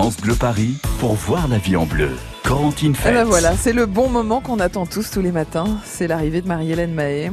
France Bleu Paris pour voir la vie en bleu. Corentine Eh ben Fête. voilà, c'est le bon moment qu'on attend tous tous les matins. C'est l'arrivée de Marie-Hélène Mahé.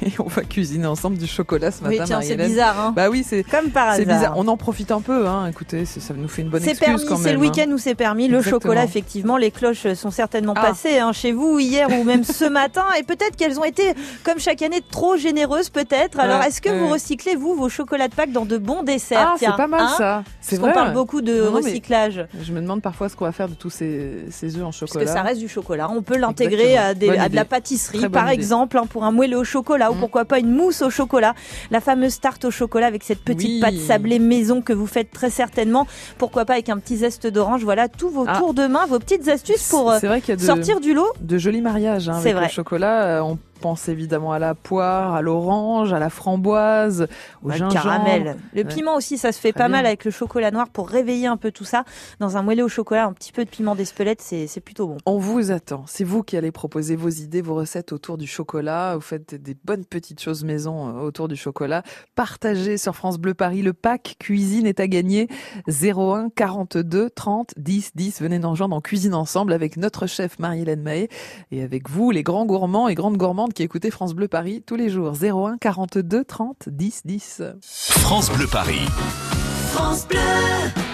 Et on va cuisiner ensemble du chocolat ce matin, Oui, tiens, c'est bizarre. Hein. Bah oui, c'est Comme par hasard. bizarre. On en profite un peu, hein. Écoutez, ça nous fait une bonne C'est excuse permis, quand même. c'est le hein. week-end où c'est permis. Le Exactement. chocolat, effectivement, les cloches sont certainement Ah. passées hein, chez vous hier ou même ce matin. Et peut-être qu'elles ont été, comme chaque année, trop généreuses, peut-être. Alors, Ouais, est-ce que vous recyclez, vous, vos chocolats de Pâques dans de bons desserts? Ah, c'est pas mal ça. C'est Parce vrai. parle beaucoup de Non, recyclage. Je me demande parfois ce qu'on va faire de tous ces, ces œufs en Parce chocolat. que ça reste du chocolat. On peut l'intégrer à, des- Bonne à de la pâtisserie, par idée. exemple, pour un moelleux au chocolat, ou Mm. pourquoi pas une mousse au chocolat. La fameuse tarte au chocolat avec cette petite Oui. pâte sablée maison que vous faites très certainement. Pourquoi pas avec un petit zeste d'orange. Voilà tous vos Ah. tours de main, vos petites astuces pour euh, de, sortir du lot. de jolis mariages hein, avec vrai. le chocolat. Euh, On pense évidemment à la poire, à l'orange, à la framboise, au Ouais, le gingembre. caramel. Le Ouais. piment aussi, ça se fait Très pas mal avec le chocolat noir pour réveiller un peu tout ça. Dans un moelleux au chocolat, un petit peu de piment d'Espelette, c'est c'est plutôt bon. On vous attend. C'est vous qui allez proposer vos idées, vos recettes autour du chocolat. Vous faites des bonnes petites choses maison euh, autour du chocolat. Partagez sur France Bleu Paris le pack cuisine est à gagner 01 42 30 10 10. Venez nous rejoindre en cuisine ensemble avec notre chef Marie-Hélène Mahé et avec vous les grands gourmands et grandes gourmandes qui écoutez France Bleu Paris tous les jours. 01 42 30 10 10. France Bleu Paris. Quelque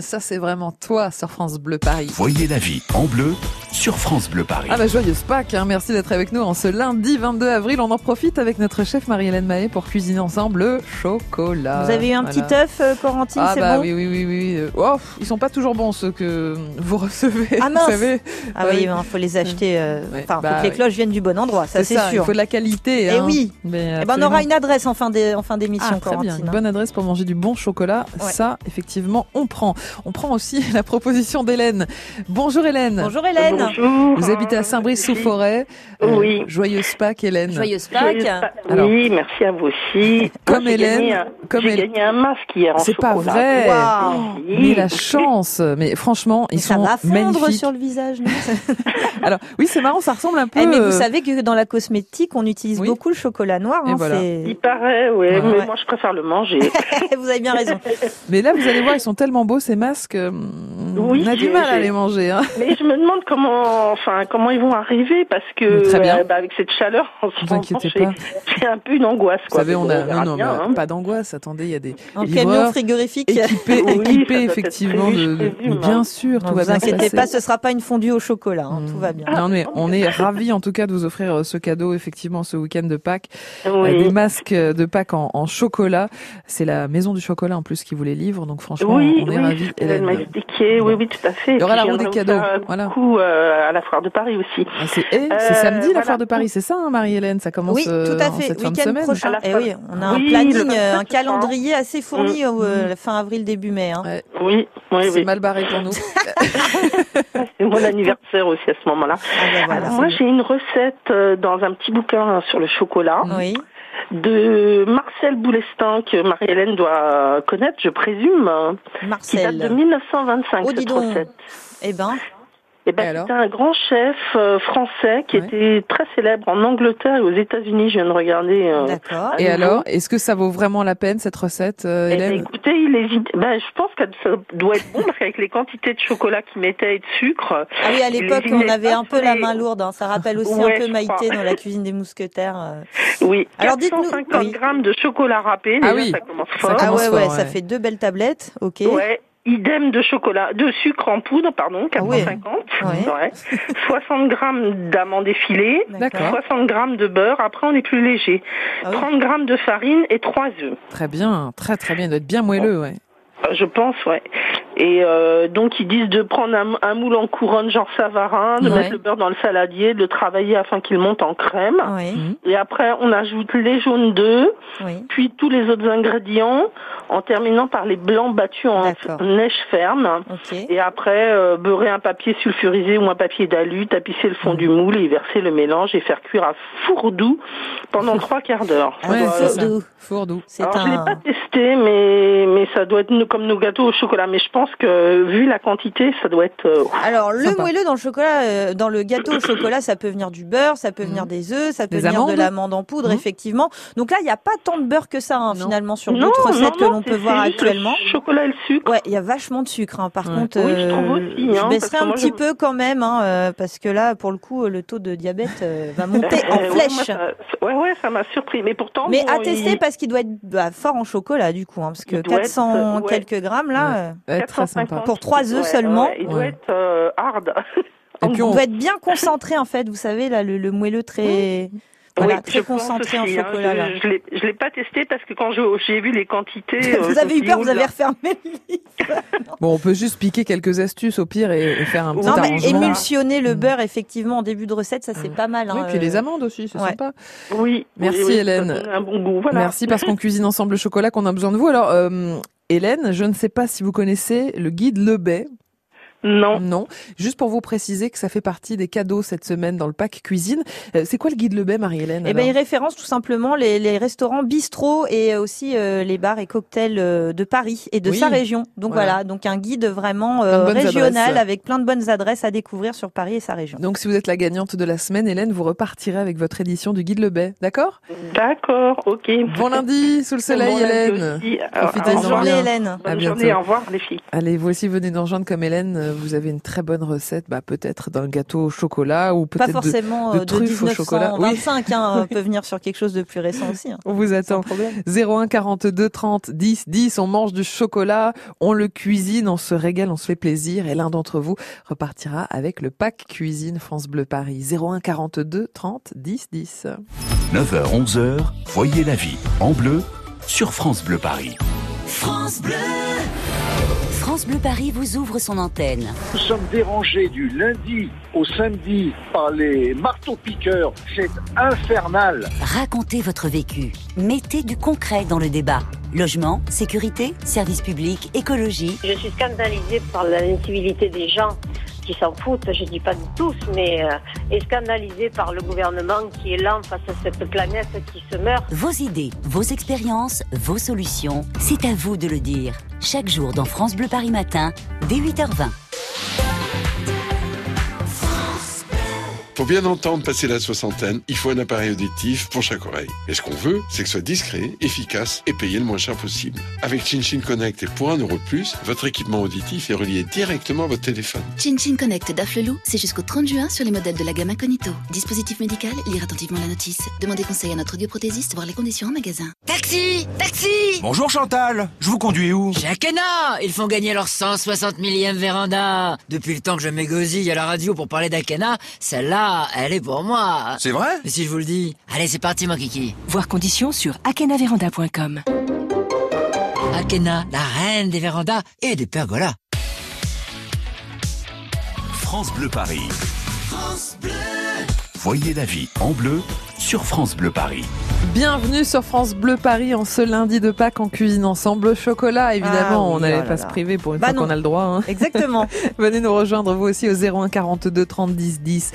ça c'est vraiment toi sur France Bleu Paris. Voyez la vie en bleu sur France Bleu Paris. Ah bah joyeuse Pâques, hein. merci d'être avec nous en ce lundi 22 avril. On en profite avec notre chef Marie-Hélène Mahé pour cuisiner ensemble le chocolat. Vous avez eu un Voilà. petit œuf, euh, Corentine, Ah c'est bah bon oui, oui, oui, oui. Euh, Oh, ils sont pas toujours bons ceux que vous recevez, Ah, mince. vous savez. Ah Bah oui, oui. il faut les acheter. euh, Ouais, Enfin, faut bah que les oui. cloches viennent du bon endroit, ça c'est sûr. Il faut de la qualité. Eh hein. oui. Mais Eh ben, on aura une adresse en fin d'é- en fin d'émission, Ah, très bien. Corentine. Une bonne adresse pour manger du bon chocolat. Ouais. Ça, effectivement, on prend. On prend aussi la proposition d'Hélène. Bonjour Hélène. Bonjour Hélène. Bonjour. Vous habitez à Saint-Brice-sous-Forêt. Euh, Oui. Joyeuse Pâques, Hélène. Joyeuse Pâques. Alors. oui, merci à vous aussi. Comme Hélène, un- comme J'ai Hélène. gagné un masque hier en C'est pas vrai. Waouh. Oui. Mais la chance, mais franchement, ils ça sont va fondre magnifiques. sur le visage, non Alors oui, c'est marrant, ça ressemble un peu. Eh, mais euh, vous savez que dans la cosmétique, on utilise Oui. beaucoup le chocolat noir. Hein, voilà. Il paraît, Ouais. mais Ouais. moi je préfère le manger. vous avez bien raison. Mais là, vous allez voir, ils sont tellement beaux ces masques. euh, Oui, on a du mal à les manger. Hein. mais je me demande comment, enfin, comment ils vont arriver parce que très bien. euh, bah, avec cette chaleur, en ce Vous moment, j'ai un peu une angoisse. Vous Quoi. savez, on a non, non, bien, hein. pas d'angoisse. Attendez, il y a des livreurs camion frigorifique. équipés, Oui, ça doit équipés être effectivement de, de- bien sûr, Ne tout va vous bien se inquiétez pas, ce sera pas une fondue au chocolat. hein, Mmh. Tout va bien. Non, mais on est ravis en tout cas de vous offrir euh, ce cadeau effectivement ce week-end de Pâques. Euh, Oui. Des masques de Pâques en, en chocolat. C'est la maison du chocolat en plus qui vous les livre. Donc franchement, Oui, on est elle m'a expliqué, oui, oui, tout à fait. Il y aura la roue des vous cadeaux, un voilà. euh, à la foire de Paris aussi. Ah, c'est eh, Euh, samedi la voilà. foire de Paris, c'est ça, hein, Marie-hélène? Ça commence Oui, euh, tout à en fait. Week-end prochain. À la Eh oui, on a un Oui, planning, le euh, 27, un je crois. calendrier assez fourni Mmh. euh, fin avril début mai. hein. Ouais, Oui, oui, c'est oui. mal barré pour nous. C'est mon anniversaire aussi à ce moment-là. Ah ben voilà. Alors moi j'ai une recette euh, dans un petit bouquin sur le chocolat Oui. de Marcel Boulestin que Marie-Hélène doit connaître, je présume, hein, qui date de Marcel. 1925 Oh, cette recette. Eh ben, Et ben, c'était un grand chef euh, français qui Ouais. était très célèbre en Angleterre et aux États-Unis. Je viens de regarder. euh, d'accord. Et alors, est-ce que ça vaut vraiment la peine cette recette, euh, Eh ben, Hélène? écoutez, il hésite. Ben, je pense que ça doit être bon parce qu'avec les quantités de chocolat qu'il mettait et de sucre, Ah oui, à l'époque, on avait un peu la main lourde. hein. Ça rappelle aussi Ouais, un peu Maïté crois. dans la cuisine des mousquetaires. euh. oui, Alors, dites-nous- 450 oui. grammes de chocolat râpé. Ah déjà, oui, ça commence ça fort. Ah commence ouais, fort, ouais, ouais. ça fait deux belles tablettes. Ok. Ouais. Idem de chocolat, de sucre en poudre, pardon, Ah ouais. 450. Ouais. Ouais. 60 grammes d'amandes effilées. D'accord. 60 grammes de beurre. Après, on est plus léger. Ah oui. 30 grammes de farine et 3 œufs. Très bien, très très bien. Il doit être bien moelleux, ouais. Euh, Je pense, ouais. Et euh, donc ils disent de prendre un, un moule en couronne genre Savarin, de Ouais. mettre le beurre dans le saladier, de le travailler afin qu'il monte en crème. Oui, Et après on ajoute les jaunes d'œufs, oui. puis tous les autres ingrédients, en terminant par les blancs battus en neige ferme. Ok. Et après, euh, beurrer un papier sulfurisé ou un papier d'alu, tapisser le fond du moule et verser le mélange et faire cuire à four doux pendant trois quarts d'heure. Ah, Ouais, four doux. Four doux. C'est Alors, je l'ai un. pas testé, mais, mais ça doit être comme nos gâteaux au chocolat. Mais je pense que, vu la quantité, ça doit être... euh, Alors le Sympa. moelleux dans le chocolat, euh, dans le gâteau au chocolat, ça peut venir du beurre, ça peut venir Mhm. des œufs, ça peut Des venir de amandes. l'amande en poudre, Mhm. effectivement. Donc là, il n'y a pas tant de beurre que ça hein, finalement sur d'autres non, recettes que l'on peut voir juste le actuellement. chocolat et le sucre. Ouais, il y a vachement de sucre. hein. Par Ouais. contre, Oui, je trouve euh, aussi, je hein, baisserai parce que un petit je- peu quand même, hein, parce que là, pour le coup, le taux de diabète euh, va monter en ouais, flèche. moi, ça- ouais, ouais, ça m'a surpris. Mais pourtant, Mais bon, à tester il- parce qu'il doit être bah, fort en chocolat du coup, parce que Il doit être, 400 euh, ouais. quelques grammes là, euh, très 450. sympa. Pour trois œufs Ouais, seulement. ouais, il doit Ouais. être euh, hard. Et puis on on, doit être bien concentré en fait. Vous savez là, le, le moelleux très, voilà, Oui, concentré en hein. chocolat là. Je, je l'ai- je l'ai pas testé parce que quand j'ai vu les quantités... euh, vous avez eu peur, vous avez oula. refermé le livre. bon, on peut juste piquer quelques astuces au pire et, et faire un petit Non, mais arrangement. émulsionner le Mm. beurre effectivement en début de recette, ça c'est Mm. pas mal. Oui, hein, puis les euh. amandes aussi, c'est ouais. sympa. Oui. Merci, oui, oui, Hélène. ça donne un bon goût. Voilà. Merci parce qu'on cuisine ensemble le chocolat qu'on a besoin de vous. Alors, euh, Hélène, je ne sais pas si vous connaissez le guide Lebet. Non. Non. Juste pour vous préciser que ça fait partie des cadeaux cette semaine dans le pack cuisine. Euh, c'est quoi le guide Lebet, Marie-Hélène Eh ben, il référence tout simplement les, les restaurants bistrots et aussi euh, les bars et cocktails euh, de Paris et de Oui. sa région. Donc Voilà. voilà, donc un guide vraiment euh, régional adresses. avec plein de bonnes adresses à découvrir sur Paris et sa région. Donc, si vous êtes la gagnante de la semaine, Hélène, vous repartirez avec votre édition du guide Lebet. D'accord? D'accord, ok. Bon lundi sous le soleil, Bon lundi Hélène. Profitez-en Bonne bien. journée Hélène. Bonne À journée, bientôt. au revoir les filles. Allez, vous aussi venez nous rejoindre comme Hélène. Vous avez une très bonne recette, bah, peut-être d'un gâteau au chocolat ou peut-être de, forcément de euh, de, truffes au chocolat. Oui. 1925, hein, on peut venir sur quelque chose de plus récent aussi. hein, On vous attend. problème. 01 42 30 10 10. On mange du chocolat, on le cuisine, on se régale, on se fait plaisir. Et l'un d'entre vous repartira avec le pack cuisine France Bleu Paris. 01 42 30 10 10. 9h, 11h, voyez la vie en bleu sur France Bleu Paris. France Bleu. France Bleu Paris vous ouvre son antenne. Nous sommes dérangés du lundi au samedi par les marteaux-piqueurs. C'est infernal. Racontez votre vécu. Mettez du concret dans le débat. Logement, sécurité, services publics, écologie. Je suis scandalisée par l'incivilité des gens qui s'en foutent, je dis pas de tous, mais euh, et scandalisée par le gouvernement qui est lent face à cette planète qui se meurt. Vos idées, vos expériences, vos solutions, c'est à vous de le dire. Chaque jour dans France Bleu Paris Matin, dès 8h20. Pour bien entendre passer la soixantaine, il faut un appareil auditif pour chaque oreille. Et ce qu'on veut, c'est que ce soit discret, efficace et payé le moins cher possible. Avec ChinChin Connect et pour un euro de plus, votre équipement auditif est relié directement à votre téléphone. ChinChin Connect d'Afflelou, c'est jusqu'au 30 juin sur les modèles de la gamme Incognito. Dispositif médical, lire attentivement la notice. Demandez conseil à notre audioprothésiste, voir les conditions en magasin. Taxi Taxi Bonjour Chantal, je vous conduis où? Chez Akena Ils font gagner leur 160 millième véranda Depuis le temps que je m'égosille à la radio pour parler d'Akena, celle-là, elle est pour moi C'est vrai? Mais si je vous le dis, allez c'est parti mon kiki Voir conditions sur akenaveranda.com Akena, la reine des vérandas et des pergolas France Bleu Paris. France Bleu. Voyez la vie en bleu sur France Bleu Paris. Bienvenue sur France Bleu Paris en ce lundi de Pâques en cuisine ensemble. Au chocolat, évidemment, Ah oui, on n'allait oh là pas là. se priver pour une Bah fois qu'on a le droit. hein. Exactement. Venez nous rejoindre vous aussi au 01 42 30 10 10.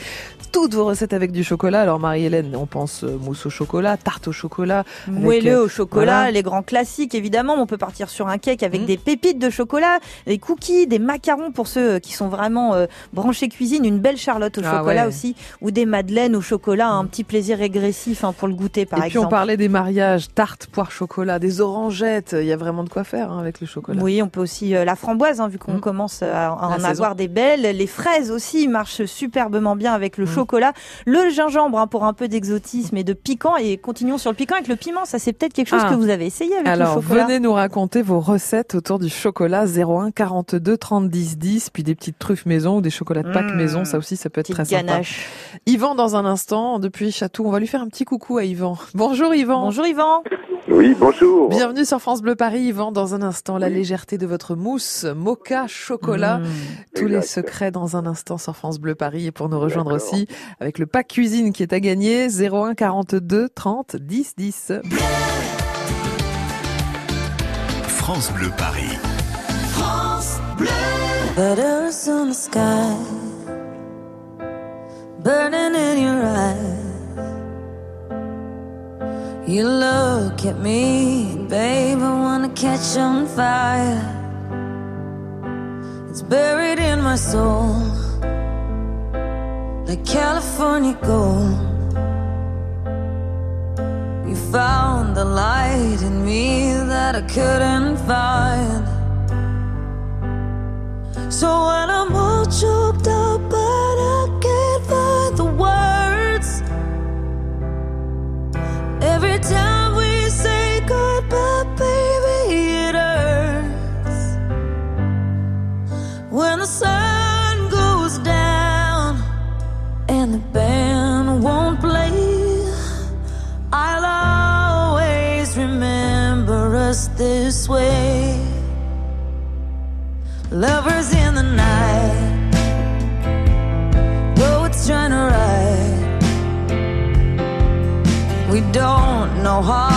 Toutes vos recettes avec du chocolat. Alors Marie-Hélène, on pense euh, mousse au chocolat, tarte au chocolat. Moelleux euh, au chocolat, voilà. les grands classiques évidemment. On peut partir sur un cake avec Mm. des pépites de chocolat, des cookies, des macarons pour ceux qui sont vraiment euh, branchés cuisine, une belle charlotte au Ah chocolat ouais. aussi, ou des madeleines au chocolat, un petit plaisir régressif hein, pour le goûter par Et puis exemple. on parlait des mariages, tarte, poire, chocolat, des orangettes. Il y a vraiment de quoi faire hein, avec le chocolat. Oui, on peut aussi euh, la framboise, hein, vu qu'on Mm. commence à, à en saison. avoir des belles. Les fraises aussi marchent superbement bien avec le Mm. Chocolat. Le gingembre hein, pour un peu d'exotisme et de piquant. Et continuons sur le piquant avec le piment. Ça, c'est peut-être quelque chose Ah. que vous avez essayé avec Alors, le chocolat. venez nous raconter vos recettes autour du chocolat 01 42 30 10 10, puis des petites truffes maison ou des chocolats de Pâques Mmh. maison, ça aussi ça peut être Petite très sympa. Yvan dans un instant, depuis Chatou, on va lui faire un petit coucou à Yvan. Bonjour Yvan. Bonjour Yvan. Oui, bonjour. Bienvenue sur France Bleu Paris, Yvan. Dans un instant, la légèreté de votre mousse, mocha, chocolat. Mmh. Tous les secrets dans un instant sur France Bleu Paris. Et pour nous rejoindre aussi, avec le pack cuisine qui est à gagner, 01 42 30 10 10. France Bleu Paris. France Bleu. Letters in the sky, burning in your eyes. You look at me, babe, I wanna catch on fire. It's buried in my soul, like California gold. You found the light in me that I couldn't find. So when I'm all choked up, how hard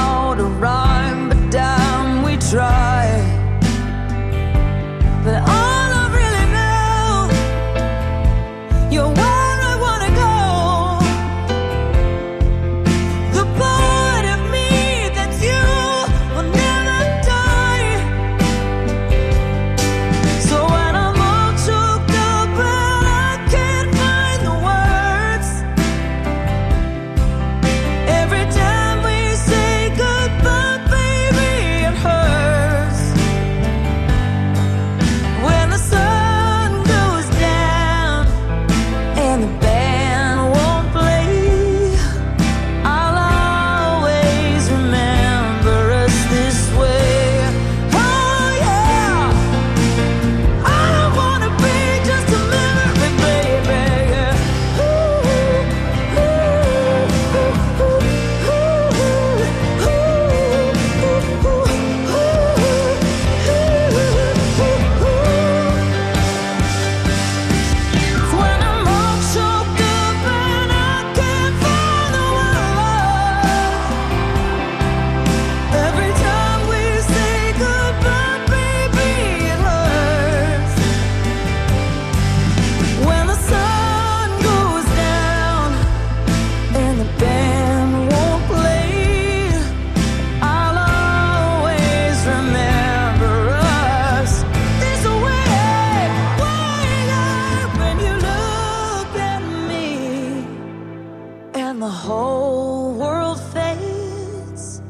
and the whole world fades,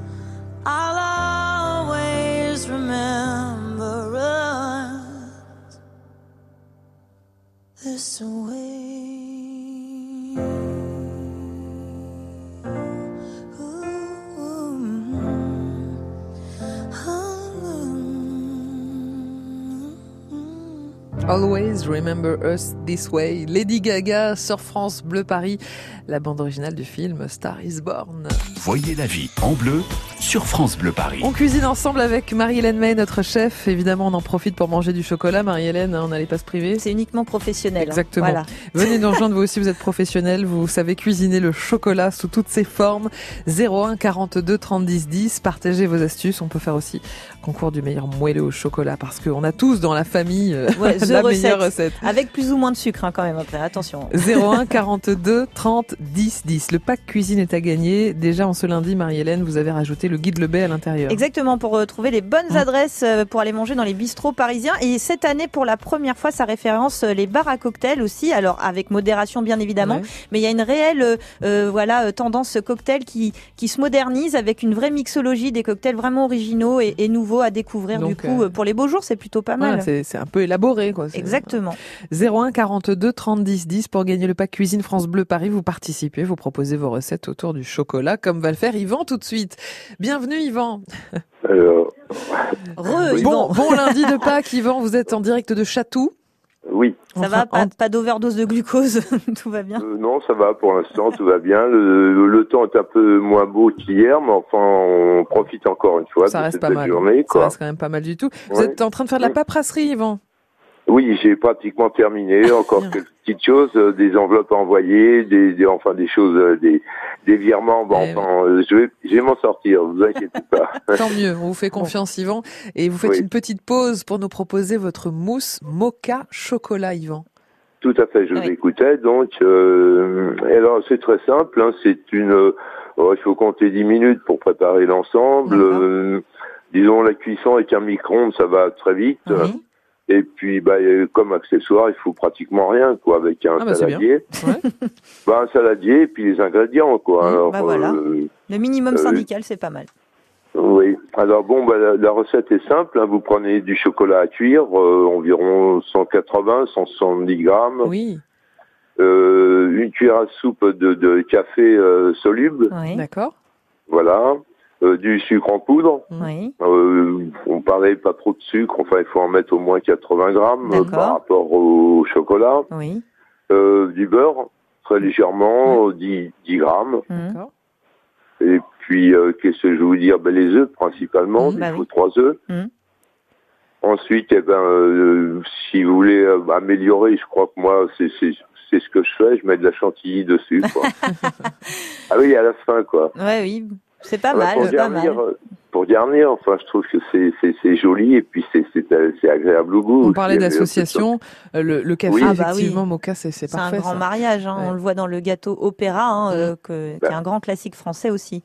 I'll always remember us this way. Always Remember Us This Way. Lady Gaga sur France Bleu Paris, la bande originale du film Star is Born. Voyez la vie en bleu sur France Bleu Paris. On cuisine ensemble avec Marie-Hélène May, notre chef. Évidemment, on en profite pour manger du chocolat. Marie-Hélène, on n'allait pas se priver. C'est uniquement professionnel. hein. Exactement. Voilà. Venez nous rejoindre, vous aussi, vous êtes professionnel. Vous savez cuisiner le chocolat sous toutes ses formes. 01 42 30 10 10. Partagez vos astuces. On peut faire aussi concours du meilleur moelleux au chocolat parce qu'on a tous dans la famille euh, Ouais, la recette. meilleure recette. Avec plus ou moins de sucre hein, quand même après, attention. 01 42 30 10 10. Le pack cuisine est à gagner. Déjà en ce lundi, Marie-Hélène, vous avez rajouté le guide Le Bay à l'intérieur. Exactement, pour euh, trouver les bonnes Mmh. adresses euh, pour aller manger dans les bistrots parisiens. Et cette année, pour la première fois, ça référence euh, les bars à cocktails aussi. Alors, avec modération, bien évidemment. Ouais. Mais il y a une réelle euh, voilà, tendance cocktail qui, qui se modernise avec une vraie mixologie des cocktails vraiment originaux et, et nouveaux à découvrir. du coup, euh, pour les beaux jours, c'est plutôt pas mal. c'est c'est un peu élaboré, quoi. Exactement. 01 42 30 10 10 pour gagner le pack cuisine France Bleu Paris. Vous participez, vous proposez vos recettes autour du chocolat, comme va le faire Yvan tout de suite. Bienvenue Yvan. Alors, Re, Oui. Bon, bon lundi de Pâques, Yvan. Vous êtes en direct de Chatou. oui. Ça va, pas, pas d'overdose de glucose, tout va bien. Euh, non, ça va pour l'instant, tout va bien. Le, le temps est un peu moins beau qu'hier, mais enfin, on profite encore une fois Ça de reste cette pas mal. journée. Ça reste quand même pas mal du tout. Vous Ouais. êtes en train de faire de la paperasserie, Yvan. Oui, j'ai pratiquement terminé. Encore quelques petites choses, euh, des enveloppes à envoyer, des, des- enfin des choses, euh, des, des virements. Bon, Eh enfin, euh, je vais, je vais m'en sortir. Vous inquiétez pas. Tant mieux, on vous fait confiance, Yvan. Et vous faites Oui. une petite pause pour nous proposer votre mousse mocha chocolat, Yvan. Tout à fait, je vous écoutais. Donc, euh, alors c'est très simple. hein, c'est une, euh, il faut compter 10 minutes pour préparer l'ensemble. Euh, disons la cuisson avec un micro-ondes, ça va très vite. Et puis, bah, comme accessoire, il faut pratiquement rien, quoi, avec un Ah, bah, saladier. bah, un saladier et puis les ingrédients, quoi. Alors, bah, voilà. euh, Le minimum euh, syndical, c'est pas mal. oui. Alors bon, bah, la, la recette est simple. hein. Vous prenez du chocolat à cuire, euh, environ 180, 170 grammes. Oui. Euh, une cuillère à soupe de, de café euh, soluble. D'accord. Voilà. Euh, du sucre en poudre. Oui. Euh, on parlait pas trop de sucre. Enfin, il faut en mettre au moins 80 grammes euh, par rapport au chocolat. Oui. Euh, du beurre, très légèrement, euh, 10, 10 grammes. D'accord. Et puis, euh, qu'est-ce que je vais vous dire? Ben, Les œufs, principalement. Il faut trois œufs. Mhm. Ensuite, eh ben, euh, si vous voulez euh, améliorer, je crois que moi, c'est c'est- c'est ce que je fais. Je mets de la chantilly dessus. Quoi. ah oui, à la fin, quoi. Ouais, oui. C'est pas Ah bah, mal, pour c'est pas garnir, mal. euh, Pour garnir, enfin, je trouve que c'est- c'est c'est joli et puis c'est c'est euh, c'est agréable au goût. On parlait d'association. euh, Le, le café, Oui. Ah bah oui. effectivement, mocha, c'est c'est C'est un parfait. grand ça. mariage, hein, Ouais. on le voit dans le gâteau opéra, hein, euh, que- qui est un grand classique français aussi.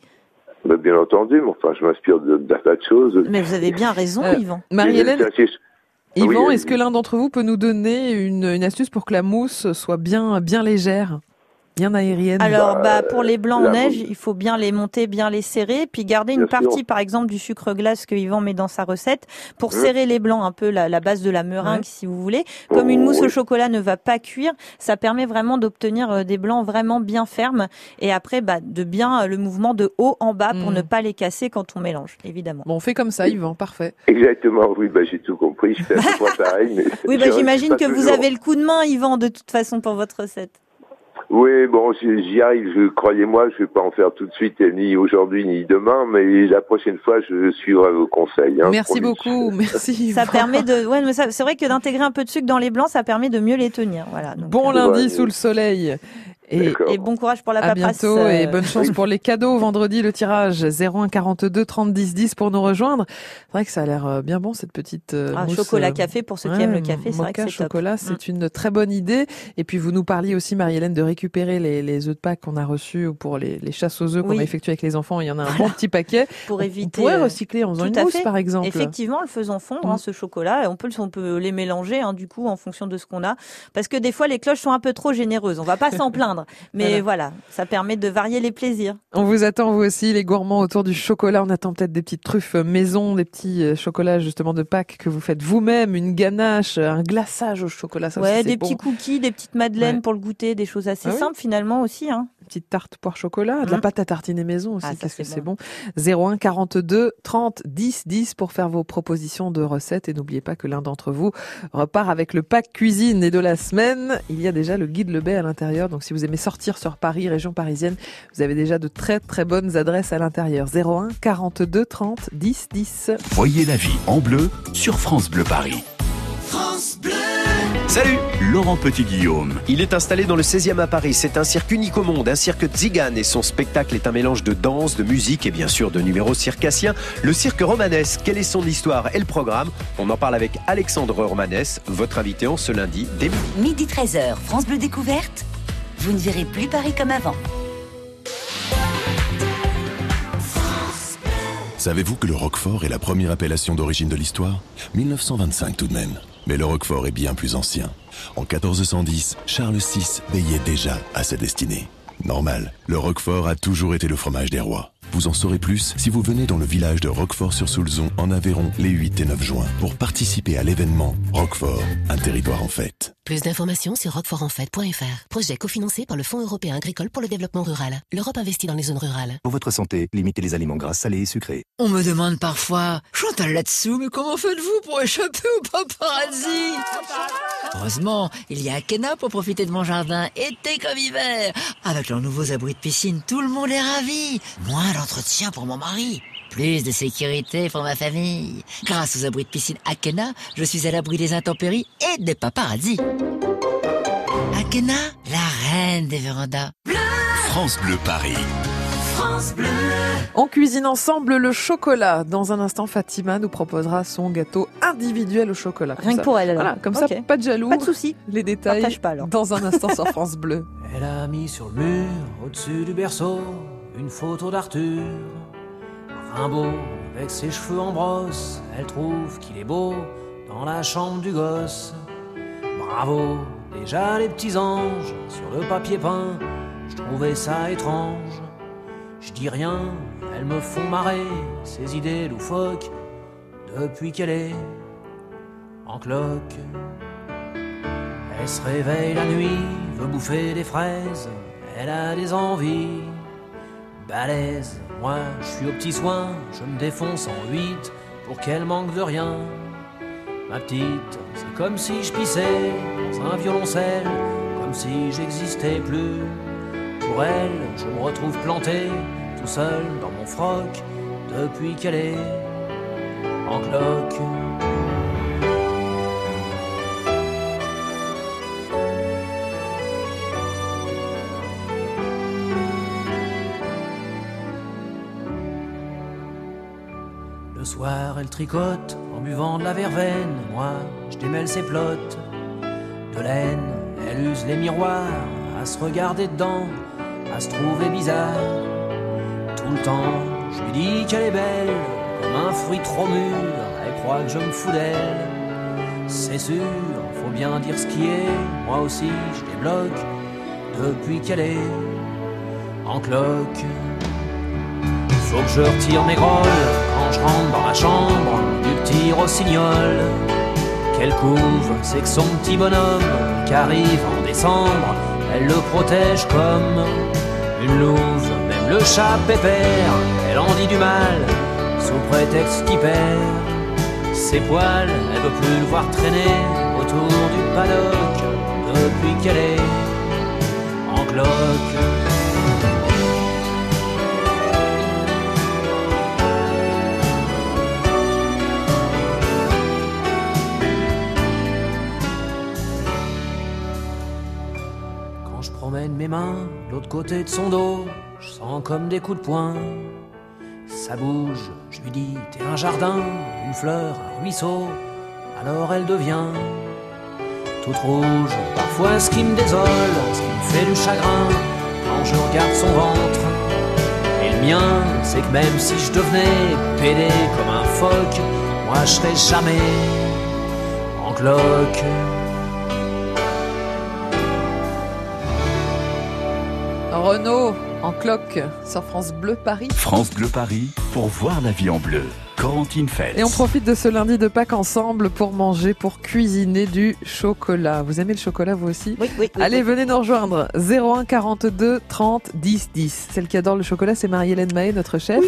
Bah, bien entendu, mais enfin, je m'inspire de- d'un tas de choses. Mais vous avez bien raison, Euh, Yvan. Marie-Hélène, assez- Yvan, Oui, est-ce que l'un d'entre vous peut nous donner une, une astuce pour que la mousse soit bien, bien légère, bien aérienne Alors, bah, pour les blancs en neige, il faut bien les monter, bien les serrer, puis garder une Bien sûr. partie, par exemple, du sucre glace que Yvan met dans sa recette pour Mmh. serrer les blancs, un peu la, la base de la meringue, si vous voulez. Comme une mousse au chocolat ne va pas cuire, ça permet vraiment d'obtenir euh, des blancs vraiment bien fermes et après, bah, de bien euh, le mouvement de haut en bas pour Mm. ne pas les casser quand on mélange, évidemment. Bon, on fait comme ça, Yvan, parfait. Exactement, oui, bah, j'ai tout compris. Je fais à peu près pareil. Mais Oui, bah, j'imagine que vous avez le coup de main, Yvan, de toute façon, pour votre recette. Oui, bon, j'y j'y arrive, je, croyez-moi, je vais pas en faire tout de suite, ni aujourd'hui, ni demain, mais la prochaine fois, je suivrai vos conseils. hein, Merci beaucoup, merci. Ça permet de, ouais, mais ça- c'est vrai que d'intégrer un peu de sucre dans les blancs, ça permet de mieux les tenir. Voilà. Donc, Bon euh, lundi sous le soleil. Et, Et bon courage pour la à paperasse. bientôt et euh. bonne chance pour les cadeaux. Vendredi, le tirage 01 42 30 10 10 pour nous rejoindre. C'est vrai que ça a l'air euh, bien bon cette petite euh, Ah, mousse, chocolat café pour ceux qui aiment le café, c'est vrai que c'est chocolat, c'est une très bonne idée. Et puis vous nous parliez aussi, Marie-Hélène, de récupérer les, les œufs de Pâques qu'on a reçus ou pour les, les chasses aux œufs qu'on Oui. a effectuées avec les enfants. Il y en a un bon petit paquet. pour On- éviter. On pourrait recycler en faisant une à mousse, fait. par exemple. Effectivement, en le faisant fondre, hein, Mm. ce chocolat, et on peut, on peut les mélanger, hein, du coup, en fonction de ce qu'on a. Parce que des fois, les cloches sont un peu trop généreuses. On va pas s'en plaindre. Mais voilà. ça permet de varier les plaisirs. On vous attend vous aussi, les gourmands autour du chocolat. On attend peut-être des petites truffes maison, des petits euh, chocolats justement de Pâques que vous faites vous-même, une ganache, un glaçage au chocolat. Ça Ouais, des bon. petits cookies, des petites madeleines Ouais. pour le goûter, des choses assez Ah oui simples finalement aussi. Hein. Petite tarte poire chocolat, de la Mm. pâte à tartiner maison aussi, Ah, qu'est-ce que c'est c'est bon. 01 42 30 10 10 pour faire vos propositions de recettes et n'oubliez pas que l'un d'entre vous repart avec le pack cuisine et de la semaine. Il y a déjà le guide Le Bay à l'intérieur, donc si vous aimez sortir sur Paris, région parisienne, vous avez déjà de très très bonnes adresses à l'intérieur. 01 42 30 10 10. Voyez la vie en bleu sur France Bleu Paris. France Bleu. Salut Laurent Petit-Guillaume. Il est installé dans le 16e à Paris. C'est un cirque unique au monde, un cirque Zigane et son spectacle est un mélange de danse, de musique et bien sûr de numéros circassiens. Le cirque romanesque, quelle est son histoire et le programme? On en parle avec Alexandre Romanès, votre invité en ce lundi dès midi. Midi 13h, France Bleu Découverte. Vous ne verrez plus Paris comme avant. Savez-vous que le Roquefort est la première appellation d'origine de l'histoire? 1925 tout de même. Mais le Roquefort est bien plus ancien. En 1410, Charles VI veillait déjà à sa destinée. Normal, le Roquefort a toujours été le fromage des rois. Vous en saurez plus si vous venez dans le village de Roquefort-sur-Soulzon en Aveyron les 8 et 9 juin pour participer à l'événement Roquefort, un territoire en fête. Plus d'informations sur roquefortenfête.fr. Projet cofinancé par le Fonds européen agricole pour le développement rural. L'Europe investit dans les zones rurales. Pour votre santé, limitez les aliments gras, salés et sucrés. On me demande parfois, Chantal là-dessous, mais comment faites-vous pour échapper au paparazzi? Heureusement, il y a Akena pour profiter de mon jardin, été comme hiver. Avec leurs nouveaux abris de piscine, tout le monde est ravi. Moins d'entretien pour mon mari. Plus de sécurité pour ma famille. Grâce aux abris de piscine Akena, je suis à l'abri des intempéries et des paparazzis. Akena, la reine des vérandas. France Bleu Paris. France Bleu. On cuisine ensemble le chocolat. Dans un instant, Fatima nous proposera son gâteau individuel au chocolat. Comme Rien que pour elle, alors. Voilà, comme ça, pas de jaloux. Pas de souci. Les détails Partage pas, alors. dans un instant sur France Bleu. Elle a mis sur le mur, au-dessus du berceau, une photo d'Arthur. Rimbaud, avec ses cheveux en brosse, elle trouve qu'il est beau dans la chambre du gosse. Bravo, déjà les petits anges sur le papier peint, je trouvais ça étrange. Je dis rien, elles me font marrer, ces idées loufoques, depuis qu'elle est en cloque. Elle se réveille la nuit, veut bouffer des fraises, elle a des envies balèze. Moi, je suis au petit soin, je me défonce en huit pour qu'elle manque de rien. Ma petite, c'est comme si je pissais dans un violoncelle, comme si j'existais plus. Pour elle, je me retrouve planté, tout seul dans mon froc, depuis qu'elle est en cloque. Elle tricote en buvant de la verveine. Moi, je démêle ses plottes de laine. Elle use les miroirs à se regarder dedans, à se trouver bizarre. Tout le temps, je lui dis qu'elle est belle, comme un fruit trop mûr. Elle croit que je me fous d'elle. C'est sûr, faut bien dire ce qui est. Moi aussi, je débloque depuis qu'elle est en cloque. Faut que je retire mes grolles quand je rentre dans ma chambre du petit rossignol. Qu'elle couvre, c'est que son petit bonhomme qui arrive en décembre, elle le protège comme une louve. Même le chat pépère, elle en dit du mal sous prétexte qu'il perd ses poils. Elle veut plus le voir traîner autour du paddock depuis qu'elle est en cloque. Promène mes mains l'autre côté de son dos, je sens comme des coups de poing. Ça bouge, je lui dis T'es un jardin, une fleur, un ruisseau. Alors elle devient toute rouge. Parfois, ce qui me désole, ce qui me fait du chagrin, quand je regarde son ventre. Et le mien, c'est que même si je devenais pédé comme un phoque, moi je serais jamais en cloque. Renault en cloque sur France Bleu Paris. France Bleu Paris pour voir la vie en bleu. Corentine Feltz. Et on profite de ce lundi de Pâques ensemble pour manger, pour cuisiner du chocolat. Vous aimez le chocolat vous aussi Oui, oui. oui, Allez, oui. venez nous rejoindre. 01 42 30 10 10. Celle qui adore le chocolat, c'est Marie-Hélène Mahé, notre chef.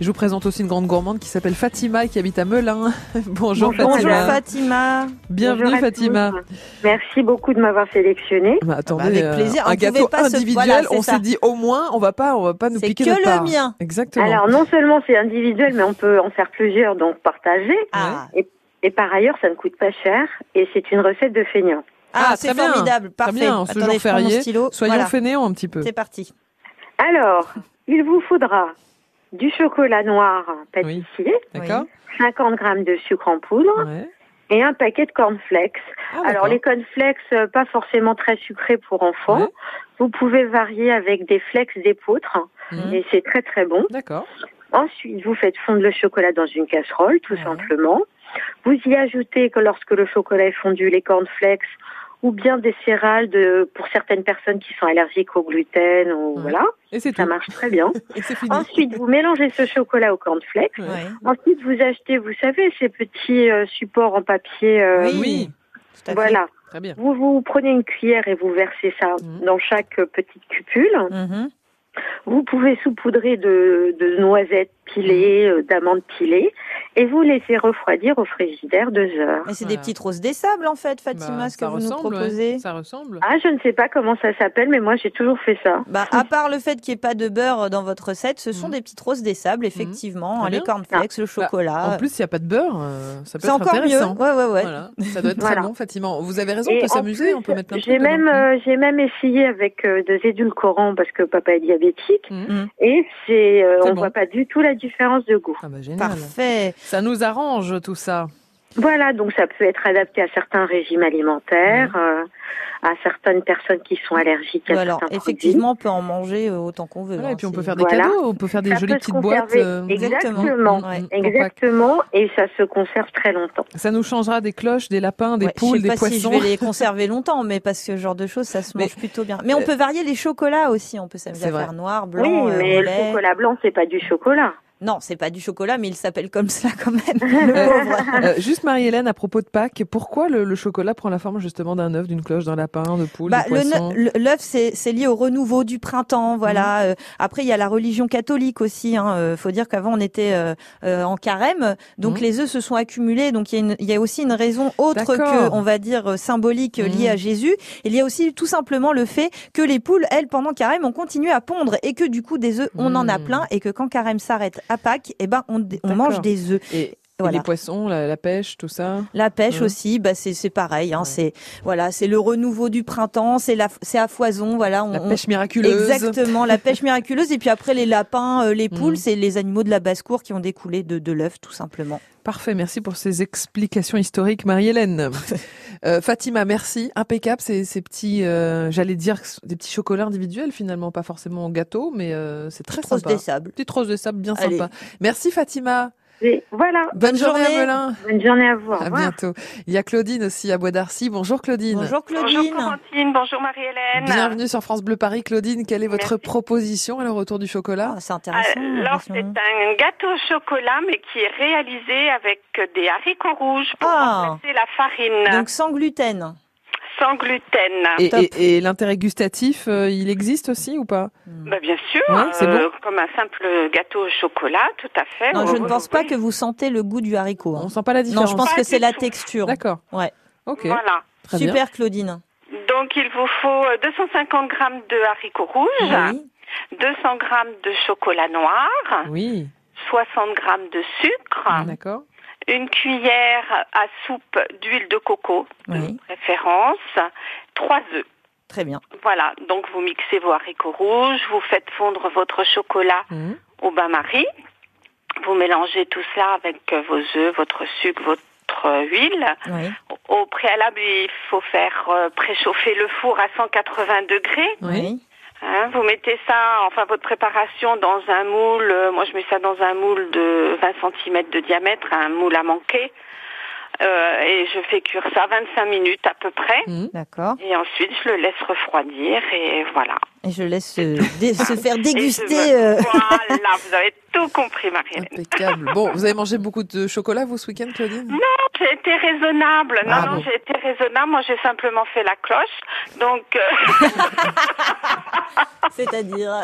Je vous présente aussi une grande gourmande qui s'appelle Fatima et qui habite à Melun. Bonjour, Bonjour Fatima. Fatima. Bienvenue Bonjour Fatima. tous. Merci beaucoup de m'avoir sélectionné. Bah, attendez, avec euh, plaisir. On un gâteau pas se- individuel, voilà, on s'est dit au moins on va pas on va pas nous C'est piquer que le part. mien. Exactement. Alors non seulement c'est individuel, mais on peut en faire plusieurs, donc partager. Ah. Et, et par ailleurs, ça ne coûte pas cher et c'est une recette de feignant. Ah, c'est très bien. formidable. Très Parfait. bien, ce Attendez, jour férié, stylo. soyons Voilà. fainéants un petit peu. C'est parti. Alors, il vous faudra du chocolat noir pâtissier, D'accord 50 grammes de sucre en poudre Ouais. et un paquet de cornflakes. Ah, Alors les cornflakes, euh, pas forcément très sucrés pour enfants. Ouais. Vous pouvez varier avec des flakes d'épeautre Mhm. et c'est très très bon. D'accord. Ensuite, vous faites fondre le chocolat dans une casserole, tout simplement. Vous y ajoutez que lorsque le chocolat est fondu, les cornflakes ou bien des céréales de, pour certaines personnes qui sont allergiques au gluten ou voilà. Et c'est Ça tout. marche très bien. Et c'est fini. Ensuite, vous mélangez ce chocolat au cornflakes. Ouais. Ensuite, vous achetez, vous savez, ces petits euh, supports en papier. euh, Oui. Tout à fait. Voilà. Très bien. Vous, vous prenez une cuillère et vous versez ça Mhm. dans chaque petite cupule. Mhm. Vous pouvez saupoudrer de, de noisettes pilées, Mhm. euh, d'amandes pilées, et vous laissez refroidir au frigidaire deux heures. Mais c'est des petites roses des sables en fait, Fatima, Bah, ce que vous nous ressemble, ouais. proposez. Ça ressemble. Ah, je ne sais pas comment ça s'appelle, mais moi j'ai toujours fait ça. Bah, à part le fait qu'il n'y ait pas de beurre dans votre recette, ce sont des petites roses des sables, effectivement, Mhm. Très les bien. cornflakes, le Bah, chocolat. en plus, il n'y a pas de beurre. euh, ça peut C'est être encore mieux. intéressant. Ouais, ouais, ouais. Voilà. Ça doit être Voilà. très bon, Fatima. Vous avez raison, on peut s'amuser, on peut mettre plein de J'ai même, euh, j'ai même essayé avec euh, des édulcorants parce que papa est diabétique, Mhm. et c'est, euh, on bon. voit pas du tout la différence de goût. Ah bah génial. Parfait. Ça nous arrange tout ça. Voilà, donc ça peut être adapté à certains régimes alimentaires, euh, à certaines personnes qui sont allergiques à certains effectivement, on peut en manger euh, autant qu'on veut. Voilà, hein, et puis on peut faire des Voilà. cadeaux, on peut faire des Ça jolies petites boîtes. euh, Exactement, Mm, mm, exactement, et ça se conserve très longtemps. Ça nous changera des cloches, des lapins, des Ouais, poules, je sais des pas si je poissons. vais les conserver longtemps, mais parce que ce genre de choses, ça se mange plutôt bien. Mais on euh, peut varier les chocolats aussi. On peut s'amuser à faire noir, blanc, oui, mais le lait. chocolat blanc, c'est pas du chocolat. Non, c'est pas du chocolat, mais il s'appelle comme ça quand même. le pauvre. Euh, juste Marie-Hélène, à propos de Pâques, pourquoi le, le chocolat prend la forme justement d'un œuf, d'une cloche, d'un lapin, de poule, Bah, l'œuf, c'est lié au renouveau du printemps, voilà. Mhm. Euh, après, il y a la religion catholique aussi. Hein. Euh, faut dire qu'avant, on était euh, euh, en carême, donc Mhm. les œufs se sont accumulés. Donc il y, a une- il y a aussi une raison autre que, on va dire, euh, symbolique euh, liée Mhm. à Jésus. Il y a aussi tout simplement le fait que les poules, elles, pendant carême, ont continué à pondre et que du coup, des œufs, on en a plein et que quand carême s'arrête à Pâques, eh ben, on, mange des œufs. Et, les poissons, la, la pêche, tout ça? La pêche Ouais. aussi, bah c'est c'est pareil. Hein, C'est voilà, c'est le renouveau du printemps, c'est la c'est à foison, voilà. On, La pêche miraculeuse. Exactement, la pêche miraculeuse. Et puis après les lapins, euh, les poules, Mhm. c'est les animaux de la basse cour qui ont découlé de de l'œuf, tout simplement. Parfait, merci pour ces explications historiques, Marie-Hélène. Euh, Fatima, merci. Impeccable, ces, ces petits, euh, j'allais dire des petits chocolats individuels finalement, pas forcément au gâteau, mais euh, c'est très Petite sympa. des sables. Petite rose de sable, bien Allez. sympa. Merci Fatima. Voilà. Bonne, journée, journée. à Melun. Bonne journée à vous. Au À bientôt. Il y a Claudine aussi à Bois d'Arcy. Bonjour Claudine. Bonjour Bonjour Claudine. Corentine, bonjour Marie-Hélène. Bienvenue sur France Bleu Paris. Claudine, quelle est votre Merci. proposition à le retour du chocolat Ah, c'est intéressant. Alors c'est un gâteau au chocolat mais qui est réalisé avec des haricots rouges pour Ah. remplacer la farine Donc sans gluten. Sans gluten. Et, Top. et- et l'intérêt gustatif, euh, il existe aussi ou pas? Bah, bien sûr, Ouais, c'est euh, comme un simple gâteau au chocolat, tout à fait. Non, je ne oui, pense pas que vous sentez le goût du haricot. hein. On sent pas la Non, différence. je pense Pas que c'est la texture. D'accord. Ouais. Ok. Voilà. Très bien. Super Claudine. Donc il vous faut euh, 250 grammes de haricots rouges, Oui. 200 grammes de chocolat noir, Oui. 60 grammes de sucre, D'accord. Une cuillère à soupe d'huile de coco, de préférence, trois œufs. Très bien. Voilà, donc vous mixez vos haricots rouges, vous faites fondre votre chocolat Mhm. au bain-marie, vous mélangez tout cela avec vos œufs, votre sucre, votre huile. Oui. Au préalable, il faut faire euh, préchauffer le four à 180 degrés. Oui. Hein, vous mettez ça, enfin votre préparation dans un moule, euh, moi je mets ça dans un moule de 20 cm de diamètre, un moule à manquer. Euh, et je fais cuire ça 25 minutes à peu près. D'accord. Et ensuite, je le laisse refroidir et voilà. Et je laisse euh, dé- se faire déguster. me- euh, Voilà, vous avez tout compris, Marielle. Impeccable. Bon, vous avez mangé beaucoup de chocolat, vous, ce week-end, Claudine? Non, j'ai été raisonnable. Non, Ah non, bon. j'ai été raisonnable. Moi, j'ai simplement fait la cloche. Donc, euh, C'est-à-dire?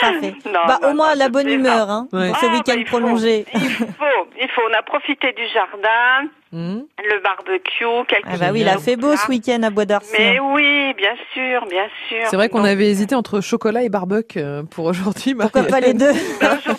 Parfait. Non, bah, non, au moins non, la bonne humeur ça. hein, Ouais. pour ce Ah, bah, week-end faut. prolongé. il faut, il faut. On a profité du jardin, Hmm. le barbecue, quelques Ah bah oui, il a fait beau ce week-end à Bois d'Arcy. Mais hein. oui, bien sûr, bien sûr. C'est vrai qu'on avait hésité entre chocolat et barbecue euh, pour aujourd'hui. Pourquoi pas les deux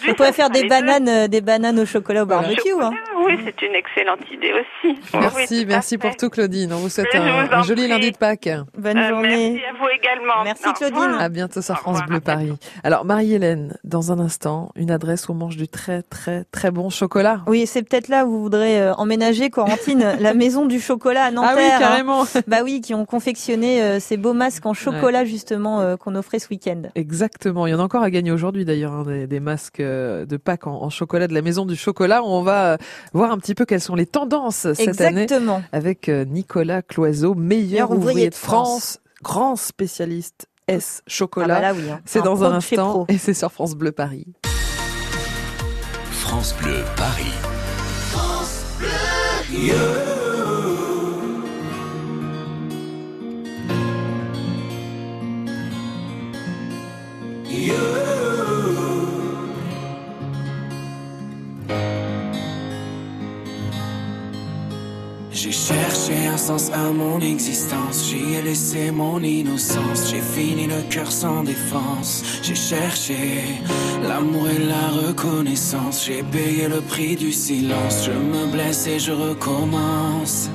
On pourrait faire des bananes, euh, des bananes au chocolat au barbecue. Hein. Oui, c'est une excellente idée aussi. Merci, oui, merci pour tout, Claudine. On vous souhaite un, vous un en joli prie. lundi de Pâques. Bonne Euh, journée. Merci à vous également. Merci, Au Claudine. À bientôt sur France Bleu Paris. Alors, Marie-Hélène, dans un instant, une adresse où on mange du très, très, très bon chocolat. Oui, c'est peut-être là où vous voudrez euh, emménager, Corentine, la maison du chocolat à Nanterre. Ah oui, hein. carrément. Bah oui, qui ont confectionné euh, ces beaux masques en chocolat justement euh, qu'on offrait ce week-end. Exactement. Il y en a encore à gagner aujourd'hui d'ailleurs, hein, des, des masques de Pâques en, en chocolat de la Maison du Chocolat. On va voir un petit peu quelles sont les tendances cette année avec euh, Nicolas Cloiseau, meilleur Meilleur ouvrier ouvrier de de France, grand spécialiste S chocolat. Ah bah oui, hein. C'est dans un instant et c'est sur France Bleu Paris. France Bleu Paris. J'ai cherché un sens à mon existence, j'y ai laissé mon innocence, j'ai fini le cœur sans défense, j'ai cherché l'amour et la reconnaissance, j'ai payé le prix du silence, je me blesse et je recommence.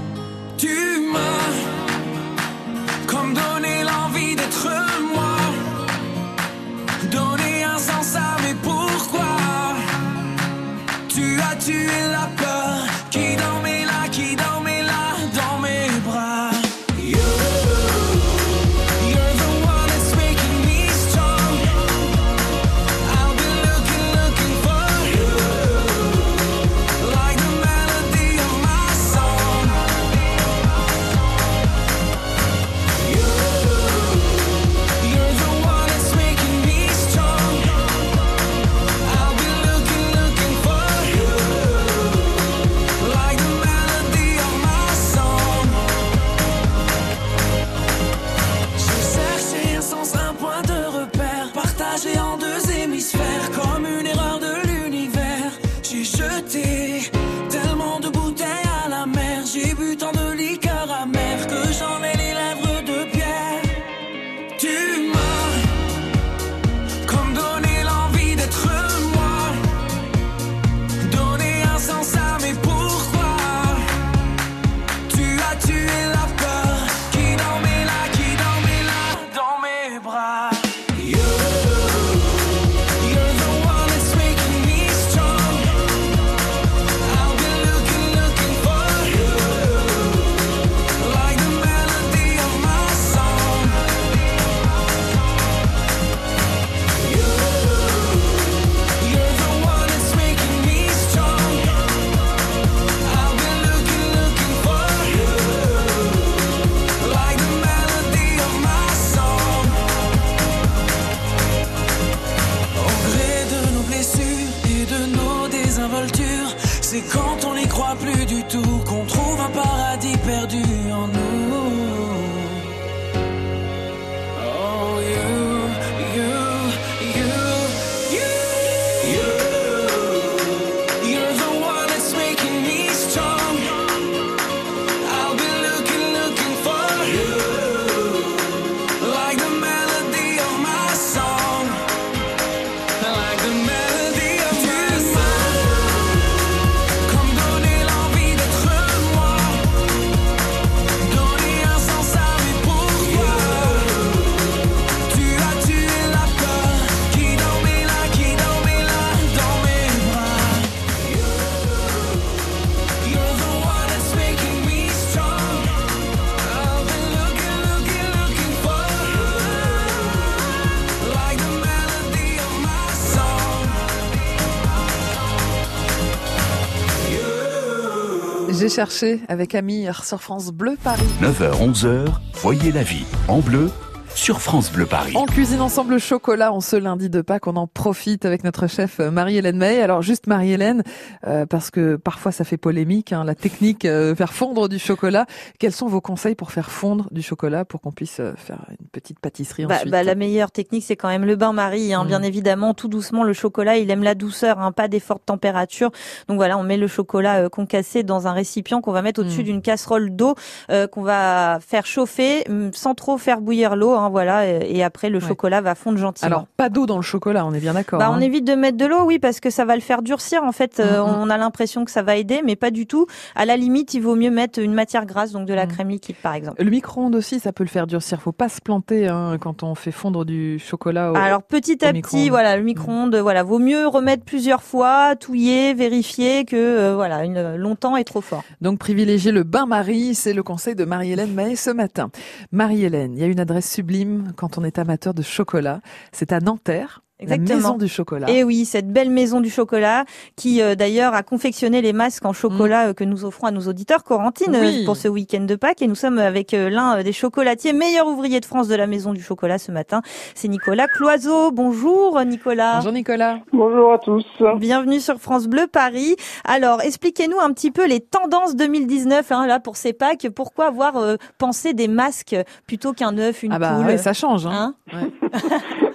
J'ai cherché avec Amir sur France Bleu Paris. 9h, 11h, voyez la vie en bleu sur France Bleu Paris. On cuisine ensemble le chocolat en ce lundi de Pâques. On en profite avec notre chef euh, Marie-Hélène May. Alors juste Marie-Hélène, euh, parce que parfois ça fait polémique, hein, la technique euh, faire fondre du chocolat. Quels sont vos conseils pour faire fondre du chocolat pour qu'on puisse euh, faire une petite pâtisserie Bah, ensuite bah, la meilleure technique, c'est quand même le bain-marie. Hein. Mm. Bien évidemment, tout doucement, le chocolat, il aime la douceur, hein, pas des fortes températures. Donc voilà, on met le chocolat euh, concassé dans un récipient qu'on va mettre au-dessus Mm. d'une casserole d'eau euh, qu'on va faire chauffer mm, sans trop faire bouillir l'eau. Hein, voilà, et, après le Ouais. chocolat va fondre gentiment. Alors pas d'eau dans le chocolat, on est bien d'accord. Bah, hein. on évite de mettre de l'eau, oui, parce que ça va le faire durcir. En fait, Euh, Mhm. on a l'impression que ça va aider, mais pas du tout. À la limite, il vaut mieux mettre une matière grasse, donc de la Mhm. crème liquide, par exemple. Le micro-ondes aussi, ça peut le faire durcir. Faut pas se planter hein, quand on fait fondre du chocolat. Au, Alors petit à petit, voilà, le micro-ondes, voilà, vaut mieux remettre plusieurs fois, touiller, vérifier que euh, voilà, une, longtemps est trop fort. Donc privilégier le bain-marie, c'est le conseil de Marie-Hélène Mahé ce matin. Marie-Hélène, il y a une adresse sublime quand on est amateur de chocolat. C'est à Nanterre. La Exactement. maison du chocolat. Et oui, cette belle maison du chocolat qui euh, d'ailleurs a confectionné les masques en chocolat euh, que nous offrons à nos auditeurs, Corentine, euh, Mm. Oui. pour ce week-end de Pâques. Et nous sommes avec euh, l'un des chocolatiers, meilleur ouvrier de France de la maison du chocolat ce matin. C'est Nicolas Cloiseau. Bonjour Nicolas. Bonjour Nicolas. Bonjour à tous. Bienvenue sur France Bleu Paris. Alors, expliquez-nous un petit peu les tendances 2019 hein, là pour ces Pâques. Pourquoi avoir euh, pensé des masques plutôt qu'un œuf, une Ah bah poule ouais, ça change. Hein.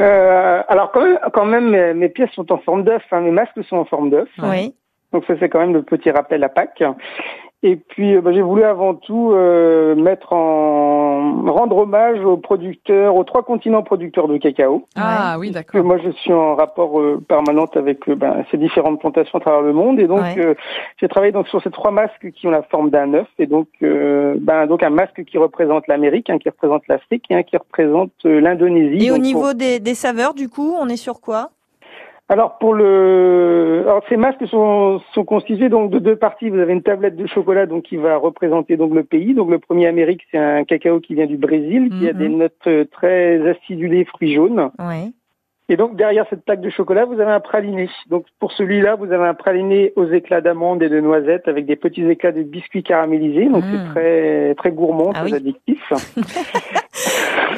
Euh, alors quand même, quand même mes, pièces sont en forme d'œuf, hein, mes masques sont en forme d'œuf. Oui. Donc ça c'est quand même le petit rappel à Pâques. Et puis euh, bah, j'ai voulu avant tout euh, mettre en rendre hommage aux producteurs, aux trois continents producteurs de cacao. Ah oui, Que d'accord. moi je suis en rapport euh, permanent avec euh, ben, ces différentes plantations à travers le monde et donc Ouais. euh, j'ai travaillé donc sur ces trois masques qui ont la forme d'un œuf et donc euh, ben donc un masque qui représente l'Amérique, un qui représente l'Afrique et un qui représente euh, l'Indonésie. Et au niveau des saveurs, du coup, on est sur quoi? Alors pour le, alors ces masques sont, sont constitués donc de deux parties. Vous avez une tablette de chocolat donc qui va représenter donc le pays. Donc le premier Amérique c'est un cacao qui vient du Brésil qui a Mhm. des notes euh, très acidulées fruits jaunes. Oui. Et donc derrière cette plaque de chocolat vous avez un praliné. Donc pour celui-là vous avez un praliné aux éclats d'amandes et de noisettes avec des petits éclats de biscuits caramélisés. Donc c'est très très gourmand, Ah très oui. addictif.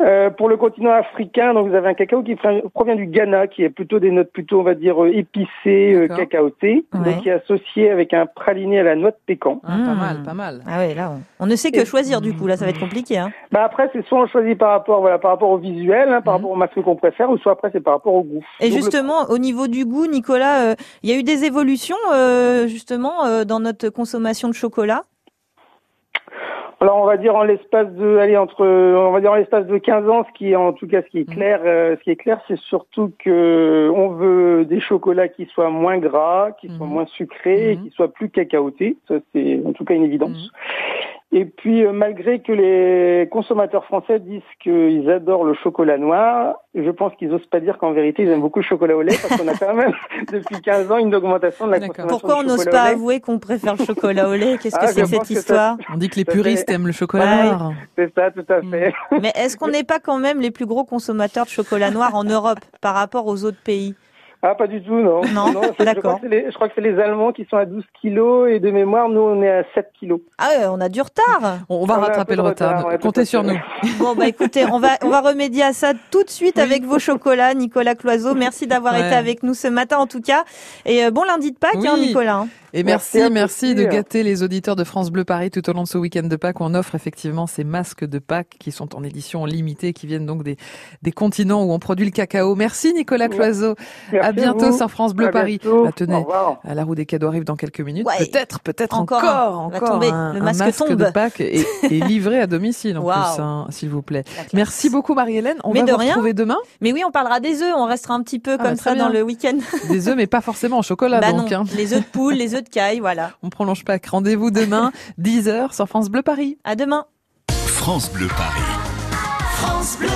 Euh, pour le continent africain, donc vous avez un cacao qui pr- provient du Ghana, qui est plutôt des notes plutôt, on va dire, euh, épicées, euh, cacaotées, Ouais. donc qui est associé avec un praliné à la noix de pécan. Ah, Pas Mm. mal, pas mal. Ah oui, là, on, on ne sait que choisir du coup. Là, ça va être compliqué. Hein. Bah après, c'est soit on choisit par rapport, voilà, par rapport au visuel, hein, par Mhm. rapport au masque qu'on préfère, ou soit après c'est par rapport au goût. Et Donc, le- justement, au niveau du goût, Nicolas, euh, il y a eu des évolutions euh, justement euh, dans notre consommation de chocolat? Alors on va dire en l'espace de, allez entre, on va dire en l'espace de 15 ans, ce qui est en tout cas ce qui est clair, euh, ce qui est clair, c'est surtout que on veut des chocolats qui soient moins gras, qui soient Mhm. moins sucrés, et Mhm. qui soient plus cacaotés. Ça c'est en tout cas une évidence. Et puis euh, malgré que les consommateurs français disent qu'ils adorent le chocolat noir, je pense qu'ils osent pas dire qu'en vérité ils aiment beaucoup le chocolat au lait parce qu'on a quand même depuis 15 ans une augmentation de la consommation Pourquoi on n'ose pas avouer qu'on préfère le chocolat au lait? Qu'est-ce que Ah, c'est que cette ça- histoire? On dit que les puristes aiment le chocolat Ouais. noir. C'est ça, tout à fait. Mais est-ce qu'on n'est pas quand même les plus gros consommateurs de chocolat noir en Europe par rapport aux autres pays? Ah, pas du tout, non. Non, je, d'accord. crois que c'est les, je crois que c'est les Allemands qui sont à 12 kilos et de mémoire, nous, on est à 7 kilos. Ah ouais, on a du retard. On va On rattraper le retard. Comptez sur nous. Bon bah écoutez, on va on va remédier à ça tout de suite avec vos chocolats, Nicolas Cloiseau. Merci d'avoir Ouais. été avec nous ce matin en tout cas. Et euh, bon lundi de Pâques, Oui. hein, Nicolas. Et Merci merci, de gâter les auditeurs de France Bleu Paris tout au long de ce week-end de Pâques. On offre effectivement ces masques de Pâques qui sont en édition limitée, qui viennent donc des, des continents où on produit le cacao. Merci Nicolas Cloiseau. Merci à bientôt vous. sur France Bleu À Paris. bientôt. Ah, tenez, à la roue des cadeaux arrive dans quelques minutes. Ouais. Peut-être, peut-être Encore encore. Va encore, tomber. un, Le un masque tombe. de Pâques et, et livré à domicile en plus, hein, s'il vous plaît. Merci beaucoup Marie-Hélène. On Mais va de vous rien. retrouver demain. Mais oui, on parlera des œufs. On restera un petit peu Ah, comme bah, ça dans le week-end. Des œufs, mais pas forcément en chocolat bah donc. non, hein. les œufs de poule, les œufs de caille, voilà. On prolonge pas. Rendez-vous demain, 10h sur France Bleu Paris. À demain. France Bleu Paris. France Bleu.